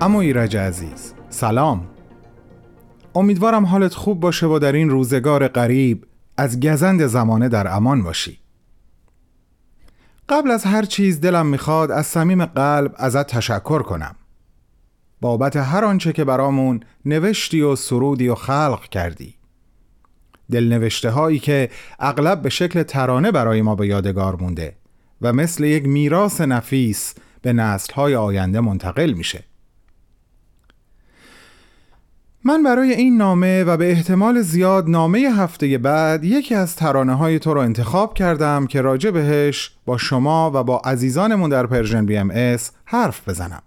اما ایرج عزیز سلام. امیدوارم حالت خوب باشه و در این روزگار قریب از گزند زمانه در امان باشی. قبل از هر چیز دلم می‌خواد از صمیم قلب ازت تشکر کنم. بابت هر آنچه که برامون نوشتی و سرودی و خلق کردی. دلنوشته هایی که اغلب به شکل ترانه برای ما به یادگار مونده و مثل یک میراث نفیس به نسل های آینده منتقل میشه. من برای این نامه و به احتمال زیاد نامه هفته بعد یکی از ترانه های تو رو انتخاب کردم که راجع بهش با شما و با عزیزانمون در Persian BMS حرف بزنم.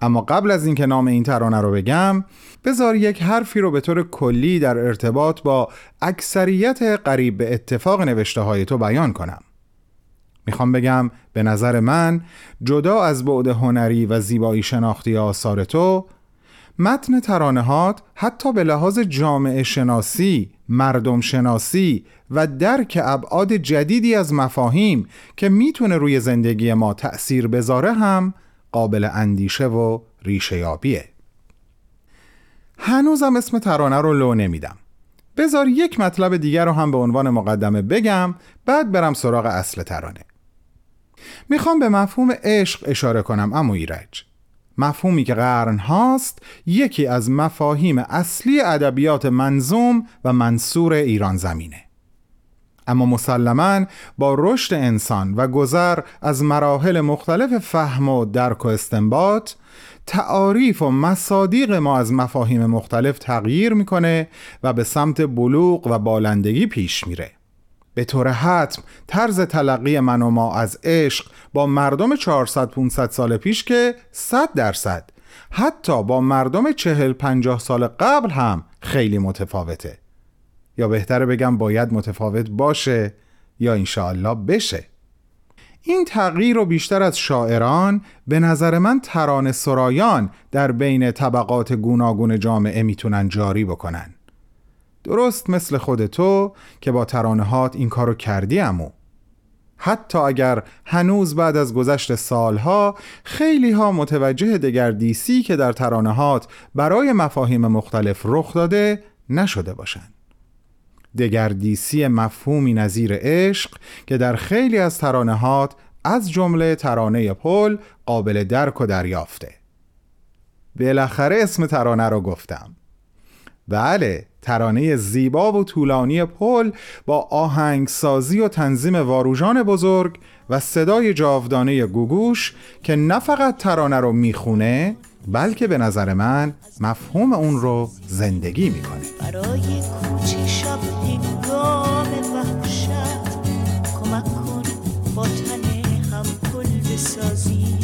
اما قبل از اینکه نام این ترانه رو بگم بذار یک حرفی رو به طور کلی در ارتباط با اکثریت قریب به اتفاق نوشته های تو بیان کنم. می‌خوام بگم به نظر من جدا از بعد هنری و زیبایی شناختی آثار تو متن ترانهات حتی به لحاظ جامعه شناسی، مردم شناسی و درک ابعاد جدیدی از مفاهیم که می‌تونه روی زندگی ما تأثیر بذاره هم قابل اندیشه و ریشه یابیه. هنوزم اسم ترانه رو لو نمیدم. بذار یک مطلب دیگر رو هم به عنوان مقدمه بگم بعد برم سراغ اصل ترانه. می‌خوام به مفهوم عشق اشاره کنم امو ایرج. مفهومی که قرن هاست یکی از مفاهیم اصلی ادبیات منظوم و منصور ایران زمینه. اما مسلما با رشد انسان و گذر از مراحل مختلف فهم و درک و استنباط تعاریف و مصادیق ما از مفاهیم مختلف تغییر می‌کنه و به سمت بلوغ و بالندگی پیش میره. به طور حتم طرز تلقی من و ما از عشق با مردم 400 500 سال پیش که 100 درصد. حتی با مردم 40 50 سال قبل هم خیلی متفاوته. یا بهتره بگم باید متفاوت باشه یا انشاءالله بشه. این تغییر رو بیشتر از شاعران به نظر من تران سرایان در بین طبقات گوناگون جامعه می‌تونن جاری بکنن. درست مثل خود تو که با ترانهات این کارو کردی امو حتی اگر هنوز بعد از گذشت سالها خیلی ها متوجه دگردیسی که در ترانهات برای مفاهیم مختلف رخ داده نشده باشند. دگردیسی مفهومی نظیر عشق که در خیلی از ترانهات از جمله ترانه پل قابل درک و دریافته. بالاخره اسم ترانه رو گفتم. بله ترانه زیبا و طولانی پل با آهنگسازی و تنظیم واروژان بزرگ و صدای جاودانه گوگوش که نه فقط ترانه رو می‌خونه بلکه به نظر من مفهوم اون رو زندگی می‌کنه. برای شب هنگام وحشت کمک کن با هم پل بسازی.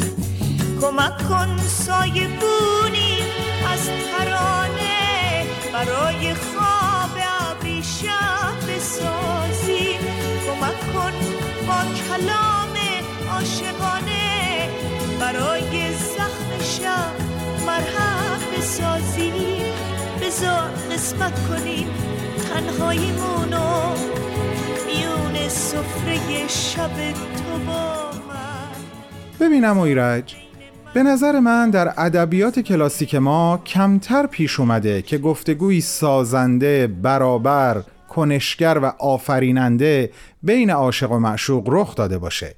کمک کن سایه عاشقانه برای زخم شب مرهم بسازی بذار قسمت کنیم تنهاییمونو میون سفره شب تو با من. ببینم ایرج به نظر من در ادبیات کلاسیک ما کمتر پیش اومده که گفتگوی سازنده، برابر، کنشگر و آفریننده بین عاشق و معشوق رخ داده باشه.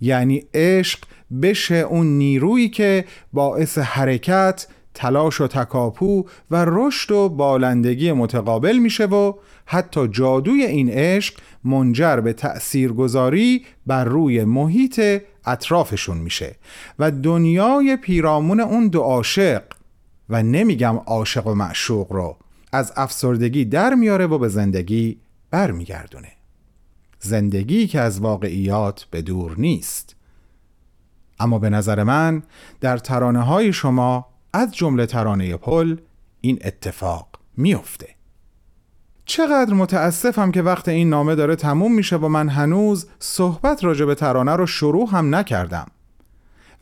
یعنی عشق بشه اون نیرویی که باعث حرکت، تلاش و تکاپو و رشد و بالندگی متقابل میشه و حتی جادوی این عشق منجر به تأثیرگذاری بر روی محیط اطرافشون میشه. و دنیای پیرامون اون دو عاشق و نمیگم عاشق و معشوق رو از افسردگی در میاره و به زندگی برمیگردونه. زندگی که از واقعیات به دور نیست. اما به نظر من در ترانه های شما از جمله ترانه پل این اتفاق میفته چقدر متاسفم که وقت این نامه داره تموم میشه و من هنوز صحبت راجع به ترانه رو شروع هم نکردم.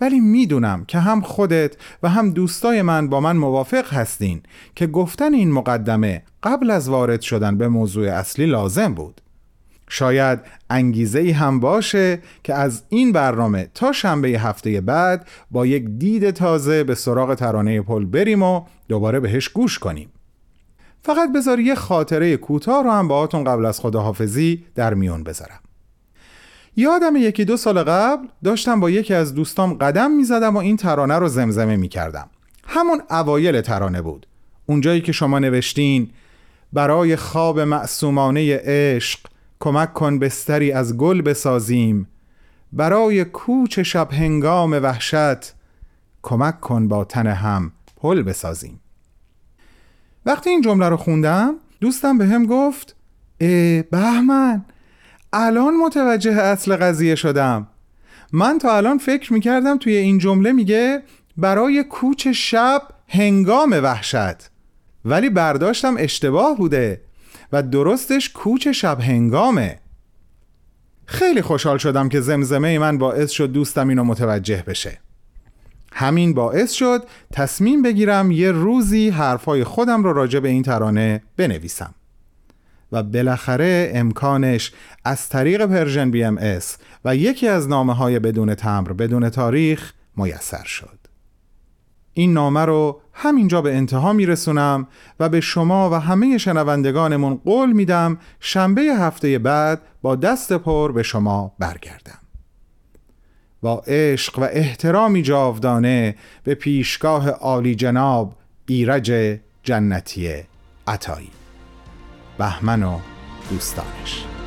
ولی می‌دونم که هم خودت و هم دوستای من با من موافق هستین که گفتن این مقدمه قبل از وارد شدن به موضوع اصلی لازم بود. شاید انگیزه ای هم باشه که از این برنامه تا شنبه هفته بعد با یک دید تازه به سراغ ترانه پل بریم و دوباره بهش گوش کنیم. فقط بذار یه خاطره کوتاه رو هم باهاتون قبل از خداحافظی در میون بذارم. یادم یکی دو سال قبل داشتم با یکی از دوستام قدم می‌زدم و این ترانه رو زمزمه می‌کردم. همون اوایل ترانه بود. اونجایی که شما نوشتین برای خواب معصومانه عشق کمک کن بستری از گل بسازیم. برای کوچ شب هنگام وحشت کمک کن با تن هم پل بسازیم. وقتی این جمله رو خوندم دوستم به هم گفت اه بهمن الان متوجه اصل قضیه شدم. من تا الان فکر می‌کردم توی این جمله میگه برای کوچ شب هنگام وحشت. ولی برداشتم اشتباه بوده. و درستش کوچ شب هنگامه. خیلی خوشحال شدم که زمزمه من باعث شد دوستم اینو متوجه بشه. همین باعث شد تصمیم بگیرم یه روزی حرفای خودم رو راجع به این ترانه بنویسم. و بالاخره امکانش از طریق Persian BMS و یکی از نامه های بدون تمبر بدون تاریخ میسر شد. این نامه رو همینجا به انتها میرسونم و به شما و همه شنوندگانمون قول میدم شنبه هفته بعد با دست پر به شما برگردم. با عشق و احترامی جاودانه به پیشگاه عالی جناب ایرج جنتی عطایی. بهمن و دوستانش.